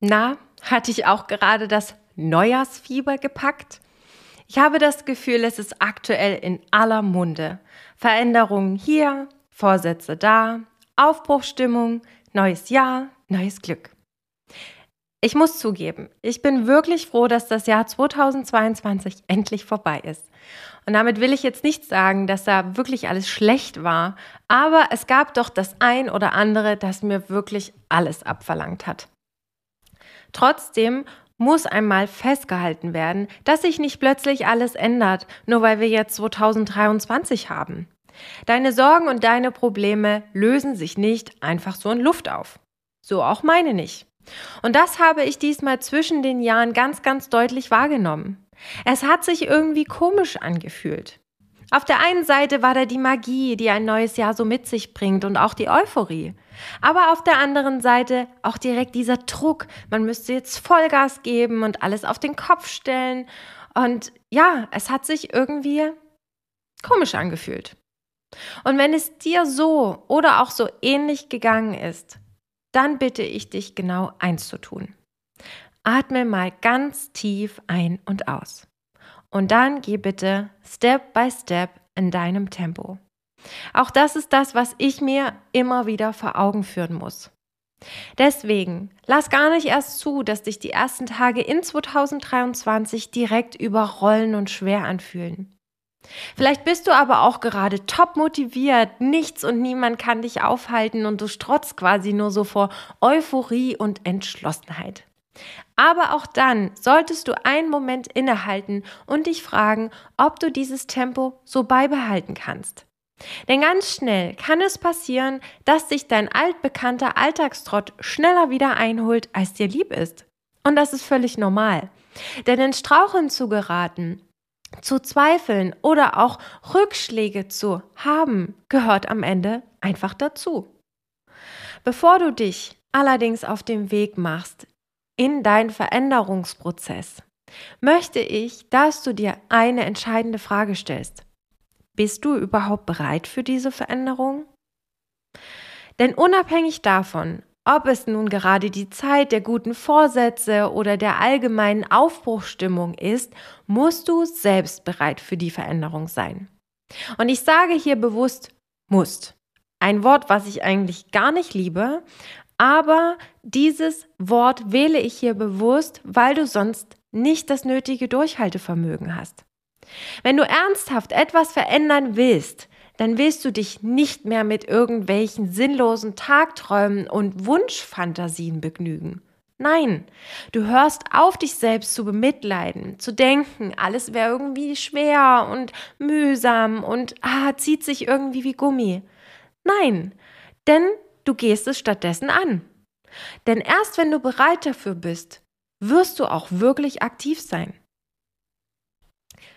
Na, hatte ich auch gerade das Neujahrsfieber gepackt? Ich habe das Gefühl, es ist aktuell in aller Munde. Veränderungen hier, Vorsätze da, Aufbruchstimmung, neues Jahr, neues Glück. Ich muss zugeben, ich bin wirklich froh, dass das Jahr 2022 endlich vorbei ist. Und damit will ich jetzt nicht sagen, dass da wirklich alles schlecht war, aber es gab doch das ein oder andere, das mir wirklich alles abverlangt hat. Trotzdem muss einmal festgehalten werden, dass sich nicht plötzlich alles ändert, nur weil wir jetzt 2023 haben. Deine Sorgen und deine Probleme lösen sich nicht einfach so in Luft auf. So auch meine nicht. Und das habe ich diesmal zwischen den Jahren ganz, ganz deutlich wahrgenommen. Es hat sich irgendwie komisch angefühlt. Auf der einen Seite war da die Magie, die ein neues Jahr so mit sich bringt und auch die Euphorie. Aber auf der anderen Seite auch direkt dieser Druck, man müsste jetzt Vollgas geben und alles auf den Kopf stellen. Und ja, es hat sich irgendwie komisch angefühlt. Und wenn es dir so oder auch so ähnlich gegangen ist, dann bitte ich dich genau eins zu tun. Atme mal ganz tief ein und aus. Und dann geh bitte Step by Step in deinem Tempo. Auch das ist das, was ich mir immer wieder vor Augen führen muss. Deswegen lass gar nicht erst zu, dass dich die ersten Tage in 2023 direkt überrollen und schwer anfühlen. Vielleicht bist du aber auch gerade top motiviert, nichts und niemand kann dich aufhalten und du strotzt quasi nur so vor Euphorie und Entschlossenheit. Aber auch dann solltest du einen Moment innehalten und dich fragen, ob du dieses Tempo so beibehalten kannst. Denn ganz schnell kann es passieren, dass sich dein altbekannter Alltagstrott schneller wieder einholt, als dir lieb ist. Und das ist völlig normal. Denn in Straucheln zu geraten, zu zweifeln oder auch Rückschläge zu haben, gehört am Ende einfach dazu. Bevor du dich allerdings auf den Weg machst, in deinen Veränderungsprozess, möchte ich, dass du dir eine entscheidende Frage stellst. Bist du überhaupt bereit für diese Veränderung? Denn unabhängig davon, ob es nun gerade die Zeit der guten Vorsätze oder der allgemeinen Aufbruchstimmung ist, musst du selbst bereit für die Veränderung sein. Und ich sage hier bewusst musst. Ein Wort, was ich eigentlich gar nicht liebe, aber dieses Wort wähle ich hier bewusst, weil du sonst nicht das nötige Durchhaltevermögen hast. Wenn du ernsthaft etwas verändern willst, dann willst du dich nicht mehr mit irgendwelchen sinnlosen Tagträumen und Wunschfantasien begnügen. Nein, du hörst auf, dich selbst zu bemitleiden, zu denken, alles wäre irgendwie schwer und mühsam und ah, zieht sich irgendwie wie Gummi. Nein, denn Du gehst es stattdessen an. Denn erst wenn du bereit dafür bist, wirst du auch wirklich aktiv sein.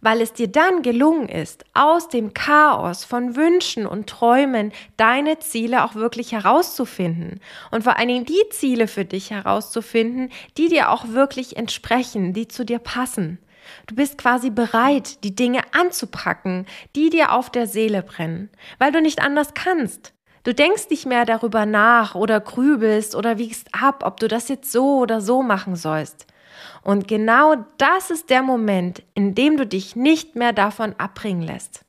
Weil es dir dann gelungen ist, aus dem Chaos von Wünschen und Träumen deine Ziele auch wirklich herauszufinden und vor allen Dingen die Ziele für dich herauszufinden, die dir auch wirklich entsprechen, die zu dir passen. Du bist quasi bereit, die Dinge anzupacken, die dir auf der Seele brennen, weil du nicht anders kannst. Du denkst nicht mehr darüber nach oder grübelst oder wiegst ab, ob du das jetzt so oder so machen sollst. Und genau das ist der Moment, in dem du dich nicht mehr davon abbringen lässt.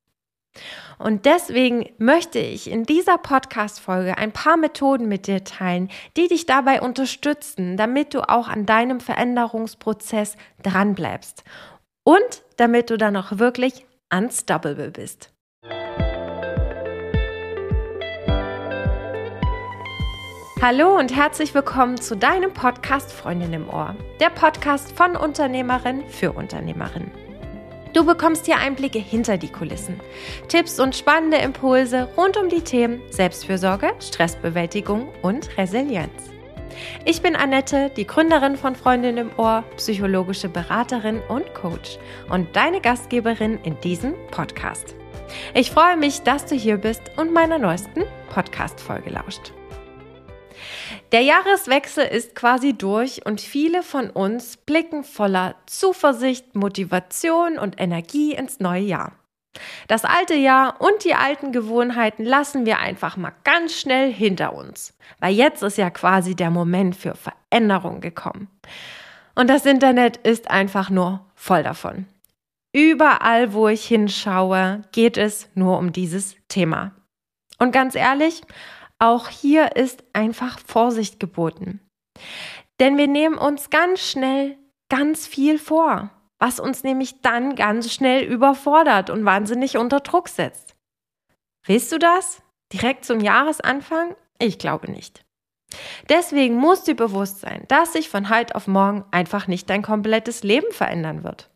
Und deswegen möchte ich in dieser Podcast-Folge ein paar Methoden mit dir teilen, die dich dabei unterstützen, damit du auch an deinem Veränderungsprozess dranbleibst und damit du dann auch wirklich unstoppable bist. Hallo und herzlich willkommen zu deinem Podcast Freundin im Ohr, der Podcast von Unternehmerin für Unternehmerin. Du bekommst hier Einblicke hinter die Kulissen, Tipps und spannende Impulse rund um die Themen Selbstfürsorge, Stressbewältigung und Resilienz. Ich bin Annette, die Gründerin von Freundin im Ohr, psychologische Beraterin und Coach und deine Gastgeberin in diesem Podcast. Ich freue mich, dass du hier bist und meiner neuesten Podcast-Folge lauscht. Der Jahreswechsel ist quasi durch und viele von uns blicken voller Zuversicht, Motivation und Energie ins neue Jahr. Das alte Jahr und die alten Gewohnheiten lassen wir einfach mal ganz schnell hinter uns, weil jetzt ist ja quasi der Moment für Veränderung gekommen. Und das Internet ist einfach nur voll davon. Überall, wo ich hinschaue, geht es nur um dieses Thema. Und ganz ehrlich, auch hier ist einfach Vorsicht geboten. Denn wir nehmen uns ganz schnell ganz viel vor was uns nämlich dann ganz schnell überfordert und wahnsinnig unter Druck setzt. Willst du das? Direkt zum Jahresanfang? Ich glaube nicht. Deswegen muss dir bewusst sein, dass sich von heute auf morgen einfach nicht dein komplettes Leben verändern wird.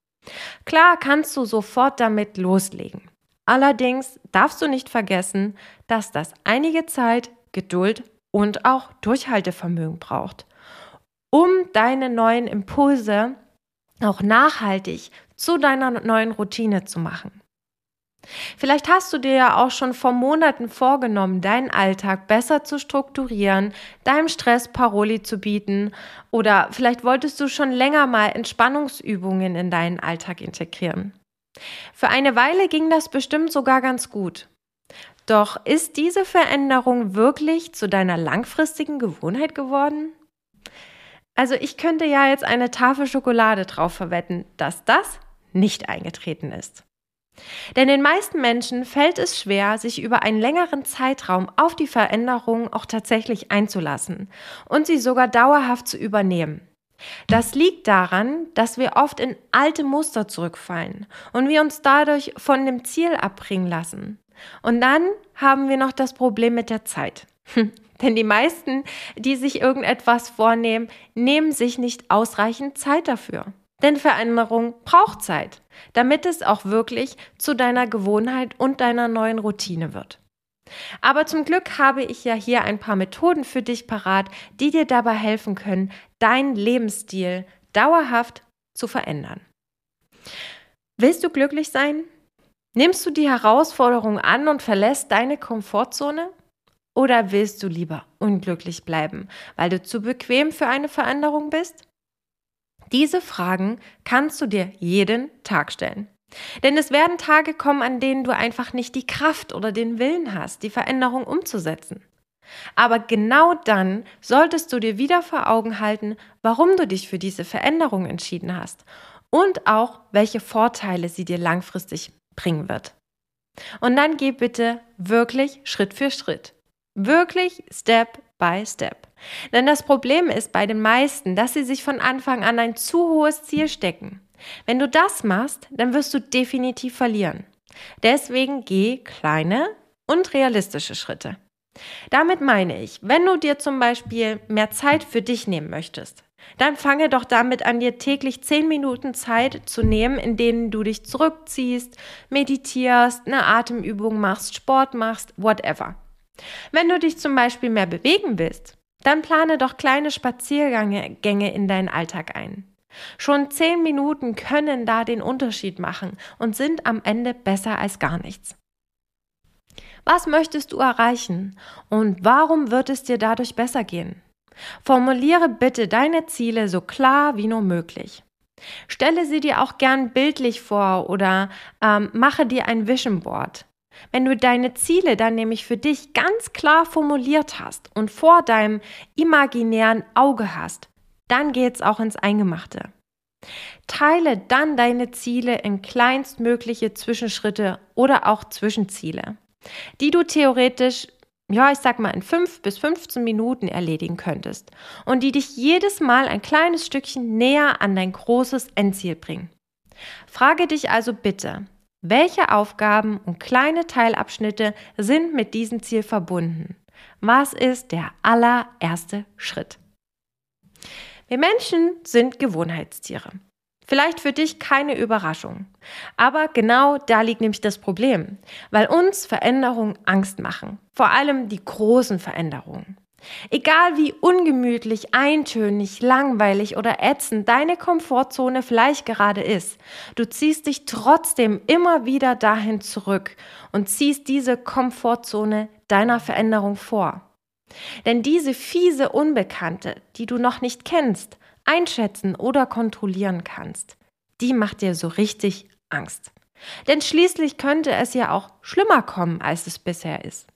Klar kannst du sofort damit loslegen. Allerdings darfst du nicht vergessen, dass das einige Zeit, Geduld und auch Durchhaltevermögen braucht, um deine neuen Impulse auch nachhaltig zu deiner neuen Routine zu machen. Vielleicht hast du dir ja auch schon vor Monaten vorgenommen, deinen Alltag besser zu strukturieren, deinem Stress Paroli zu bieten oder vielleicht wolltest du schon länger mal Entspannungsübungen in deinen Alltag integrieren. Für eine Weile ging das bestimmt sogar ganz gut. Doch ist diese Veränderung wirklich zu deiner langfristigen Gewohnheit geworden? Also ich könnte ja jetzt eine Tafel Schokolade drauf verwetten, dass das nicht eingetreten ist. Denn den meisten Menschen fällt es schwer, sich über einen längeren Zeitraum auf die Veränderungen auch tatsächlich einzulassen und sie sogar dauerhaft zu übernehmen. Das liegt daran, dass wir oft in alte Muster zurückfallen und wir uns dadurch von dem Ziel abbringen lassen. Und dann haben wir noch das Problem mit der Zeit. Denn die meisten, die sich irgendetwas vornehmen, nehmen sich nicht ausreichend Zeit dafür. Denn Veränderung braucht Zeit, damit es auch wirklich zu deiner Gewohnheit und deiner neuen Routine wird. Aber zum Glück habe ich ja hier ein paar Methoden für dich parat, die dir dabei helfen können, deinen Lebensstil dauerhaft zu verändern. Willst du glücklich sein? Nimmst du die Herausforderung an und verlässt deine Komfortzone? Oder willst du lieber unglücklich bleiben, weil du zu bequem für eine Veränderung bist? Diese Fragen kannst du dir jeden Tag stellen. Denn es werden Tage kommen, an denen du einfach nicht die Kraft oder den Willen hast, die Veränderung umzusetzen. Aber genau dann solltest du dir wieder vor Augen halten, warum du dich für diese Veränderung entschieden hast und auch welche Vorteile sie dir langfristig bringen wird. Und dann geh bitte wirklich Schritt für Schritt. Wirklich Step by Step. Denn das Problem ist bei den meisten, dass sie sich von Anfang an ein zu hohes Ziel stecken. Wenn du das machst, dann wirst du definitiv verlieren. Deswegen geh kleine und realistische Schritte. Damit meine ich, wenn du dir zum Beispiel mehr Zeit für dich nehmen möchtest, dann fange doch damit an, dir täglich zehn Minuten Zeit zu nehmen, in denen du dich zurückziehst, meditierst, eine Atemübung machst, Sport machst, whatever. Wenn du dich zum Beispiel mehr bewegen willst, dann plane doch kleine Spaziergänge in deinen Alltag ein. Schon zehn Minuten können da den Unterschied machen und sind am Ende besser als gar nichts. Was möchtest du erreichen und warum wird es dir dadurch besser gehen? Formuliere bitte deine Ziele so klar wie nur möglich. Stelle sie dir auch gern bildlich vor oder ähm, mache dir ein Vision Board. Wenn du deine Ziele dann nämlich für dich ganz klar formuliert hast und vor deinem imaginären Auge hast, dann geht's auch ins Eingemachte. Teile dann deine Ziele in kleinstmögliche Zwischenschritte oder auch Zwischenziele, die du theoretisch, ja, ich sag mal, in 5 bis 15 Minuten erledigen könntest und die dich jedes Mal ein kleines Stückchen näher an dein großes Endziel bringen. Frage dich also bitte, welche Aufgaben und kleine Teilabschnitte sind mit diesem Ziel verbunden? Was ist der allererste Schritt? Wir Menschen sind Gewohnheitstiere. Vielleicht für dich keine Überraschung. Aber genau da liegt nämlich das Problem, weil uns Veränderungen Angst machen. Vor allem die großen Veränderungen. Egal wie ungemütlich, eintönig, langweilig oder ätzend deine Komfortzone vielleicht gerade ist, du ziehst dich trotzdem immer wieder dahin zurück und ziehst diese Komfortzone deiner Veränderung vor. Denn diese fiese Unbekannte, die du noch nicht kennst, einschätzen oder kontrollieren kannst, die macht dir so richtig Angst. Denn schließlich könnte es ja auch schlimmer kommen, als es bisher ist.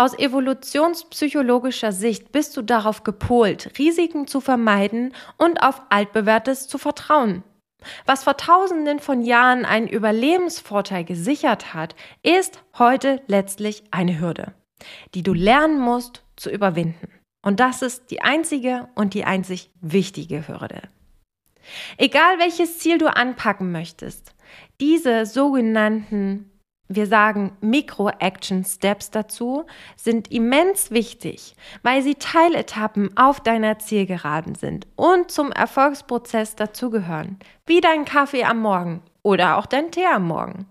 Aus evolutionspsychologischer Sicht bist du darauf gepolt, Risiken zu vermeiden und auf altbewährtes zu vertrauen. Was vor tausenden von Jahren einen Überlebensvorteil gesichert hat, ist heute letztlich eine Hürde, die du lernen musst zu überwinden. Und das ist die einzige und die einzig wichtige Hürde. Egal welches Ziel du anpacken möchtest, diese sogenannten wir sagen Micro-Action-Steps dazu, sind immens wichtig, weil sie Teiletappen auf deiner Zielgeraden sind und zum Erfolgsprozess dazugehören, wie dein Kaffee am Morgen oder auch dein Tee am Morgen.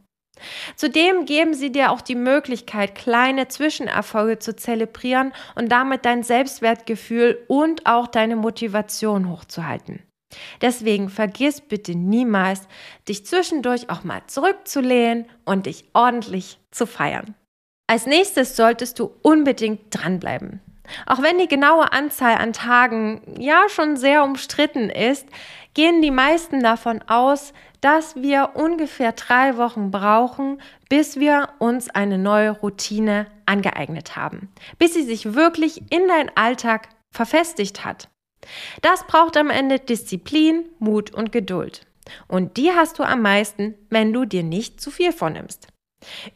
Zudem geben sie dir auch die Möglichkeit, kleine Zwischenerfolge zu zelebrieren und damit dein Selbstwertgefühl und auch deine Motivation hochzuhalten. Deswegen vergiss bitte niemals, dich zwischendurch auch mal zurückzulehnen und dich ordentlich zu feiern. Als nächstes solltest du unbedingt dranbleiben. Auch wenn die genaue Anzahl an Tagen ja schon sehr umstritten ist, gehen die meisten davon aus, dass wir ungefähr drei Wochen brauchen, bis wir uns eine neue Routine angeeignet haben, bis sie sich wirklich in deinen Alltag verfestigt hat. Das braucht am Ende Disziplin, Mut und Geduld. Und die hast du am meisten, wenn du dir nicht zu viel vornimmst.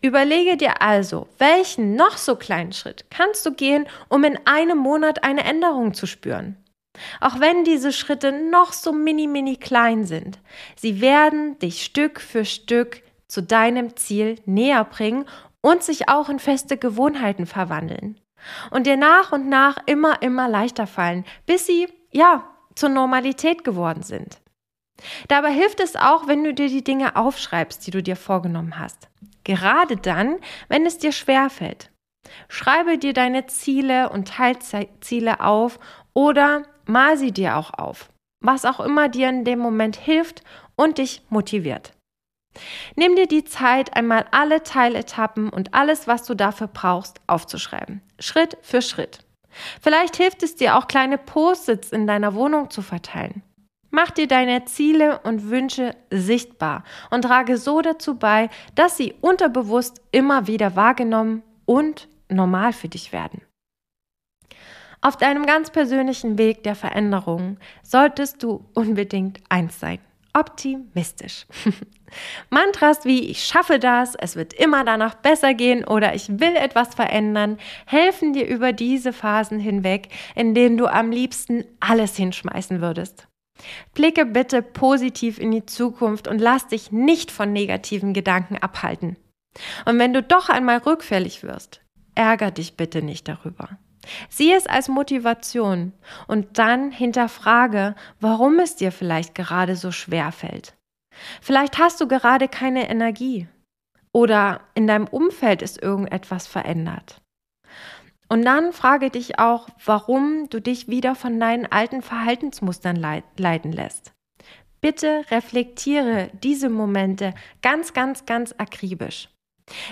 Überlege dir also, welchen noch so kleinen Schritt kannst du gehen, um in einem Monat eine Änderung zu spüren. Auch wenn diese Schritte noch so mini, mini klein sind, sie werden dich Stück für Stück zu deinem Ziel näher bringen und sich auch in feste Gewohnheiten verwandeln. Und dir nach und nach immer, immer leichter fallen, bis sie ja, zur Normalität geworden sind. Dabei hilft es auch, wenn du dir die Dinge aufschreibst, die du dir vorgenommen hast. Gerade dann, wenn es dir schwerfällt. Schreibe dir deine Ziele und Teilziele auf oder mal sie dir auch auf. Was auch immer dir in dem Moment hilft und dich motiviert. Nimm dir die Zeit, einmal alle Teiletappen und alles, was du dafür brauchst, aufzuschreiben. Schritt für Schritt. Vielleicht hilft es dir auch, kleine Post-its in deiner Wohnung zu verteilen. Mach dir deine Ziele und Wünsche sichtbar und trage so dazu bei, dass sie unterbewusst immer wieder wahrgenommen und normal für dich werden. Auf deinem ganz persönlichen Weg der Veränderung solltest du unbedingt eins sein, optimistisch. Mantras wie ich schaffe das, es wird immer danach besser gehen oder ich will etwas verändern, helfen dir über diese Phasen hinweg, in denen du am liebsten alles hinschmeißen würdest. Blicke bitte positiv in die Zukunft und lass dich nicht von negativen Gedanken abhalten. Und wenn du doch einmal rückfällig wirst, ärger dich bitte nicht darüber. Sieh es als Motivation und dann hinterfrage, warum es dir vielleicht gerade so schwer fällt. Vielleicht hast du gerade keine Energie oder in deinem Umfeld ist irgendetwas verändert. Und dann frage dich auch, warum du dich wieder von deinen alten Verhaltensmustern leiten lässt. Bitte reflektiere diese Momente ganz, ganz, ganz akribisch.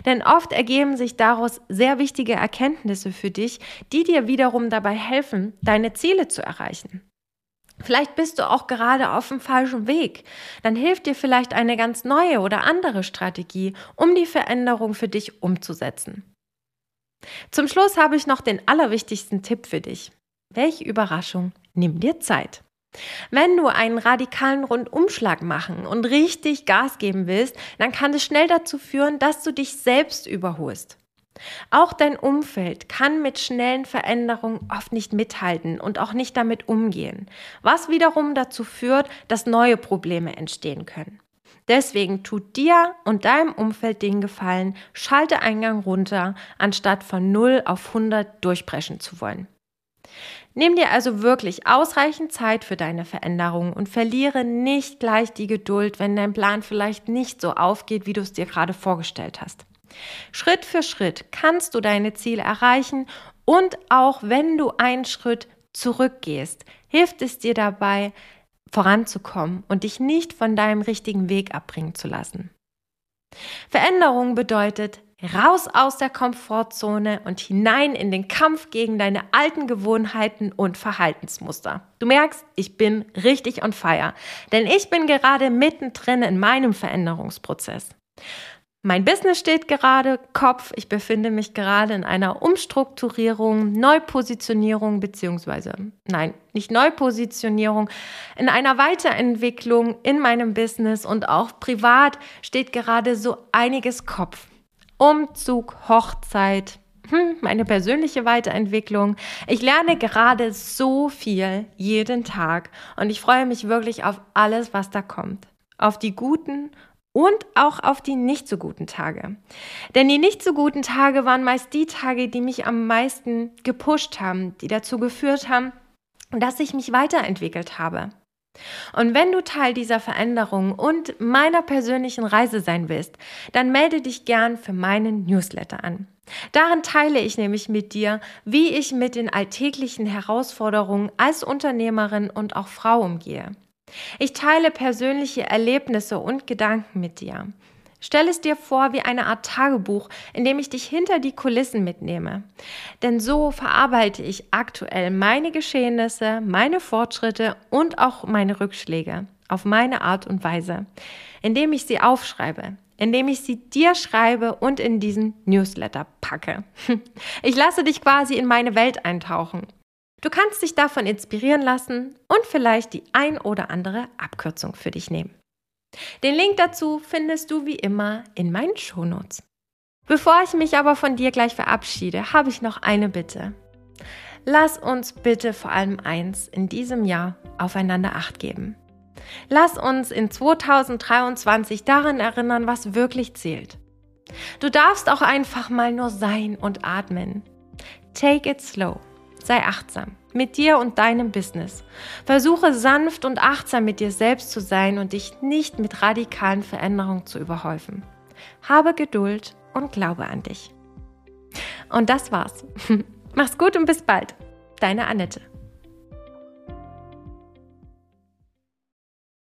Denn oft ergeben sich daraus sehr wichtige Erkenntnisse für dich, die dir wiederum dabei helfen, deine Ziele zu erreichen. Vielleicht bist du auch gerade auf dem falschen Weg. Dann hilft dir vielleicht eine ganz neue oder andere Strategie, um die Veränderung für dich umzusetzen. Zum Schluss habe ich noch den allerwichtigsten Tipp für dich. Welche Überraschung? Nimm dir Zeit. Wenn du einen radikalen Rundumschlag machen und richtig Gas geben willst, dann kann es schnell dazu führen, dass du dich selbst überholst. Auch dein Umfeld kann mit schnellen Veränderungen oft nicht mithalten und auch nicht damit umgehen, was wiederum dazu führt, dass neue Probleme entstehen können. Deswegen tut dir und deinem Umfeld den Gefallen, schalte Eingang runter, anstatt von 0 auf 100 durchbrechen zu wollen. Nimm dir also wirklich ausreichend Zeit für deine Veränderungen und verliere nicht gleich die Geduld, wenn dein Plan vielleicht nicht so aufgeht, wie du es dir gerade vorgestellt hast. Schritt für Schritt kannst du deine Ziele erreichen und auch wenn du einen Schritt zurückgehst, hilft es dir dabei, voranzukommen und dich nicht von deinem richtigen Weg abbringen zu lassen. Veränderung bedeutet raus aus der Komfortzone und hinein in den Kampf gegen deine alten Gewohnheiten und Verhaltensmuster. Du merkst, ich bin richtig on fire, denn ich bin gerade mittendrin in meinem Veränderungsprozess. Mein Business steht gerade Kopf. Ich befinde mich gerade in einer Umstrukturierung, Neupositionierung beziehungsweise nein, nicht Neupositionierung, in einer Weiterentwicklung in meinem Business und auch privat steht gerade so einiges Kopf. Umzug, Hochzeit, hm, meine persönliche Weiterentwicklung. Ich lerne gerade so viel jeden Tag und ich freue mich wirklich auf alles, was da kommt. Auf die guten und auch auf die nicht so guten Tage. Denn die nicht so guten Tage waren meist die Tage, die mich am meisten gepusht haben, die dazu geführt haben, dass ich mich weiterentwickelt habe. Und wenn du Teil dieser Veränderung und meiner persönlichen Reise sein willst, dann melde dich gern für meinen Newsletter an. Darin teile ich nämlich mit dir, wie ich mit den alltäglichen Herausforderungen als Unternehmerin und auch Frau umgehe. Ich teile persönliche Erlebnisse und Gedanken mit dir. Stell es dir vor wie eine Art Tagebuch, in dem ich dich hinter die Kulissen mitnehme. Denn so verarbeite ich aktuell meine Geschehnisse, meine Fortschritte und auch meine Rückschläge auf meine Art und Weise, indem ich sie aufschreibe, indem ich sie dir schreibe und in diesen Newsletter packe. Ich lasse dich quasi in meine Welt eintauchen Du kannst dich davon inspirieren lassen und vielleicht die ein oder andere Abkürzung für dich nehmen. Den Link dazu findest du wie immer in meinen Shownotes. Bevor ich mich aber von dir gleich verabschiede, habe ich noch eine Bitte. Lass uns bitte vor allem eins in diesem Jahr aufeinander acht geben. Lass uns in 2023 daran erinnern, was wirklich zählt. Du darfst auch einfach mal nur sein und atmen. Take it slow. Sei achtsam mit dir und deinem Business. Versuche sanft und achtsam mit dir selbst zu sein und dich nicht mit radikalen Veränderungen zu überhäufen. Habe Geduld und glaube an dich. Und das war's. Mach's gut und bis bald. Deine Annette.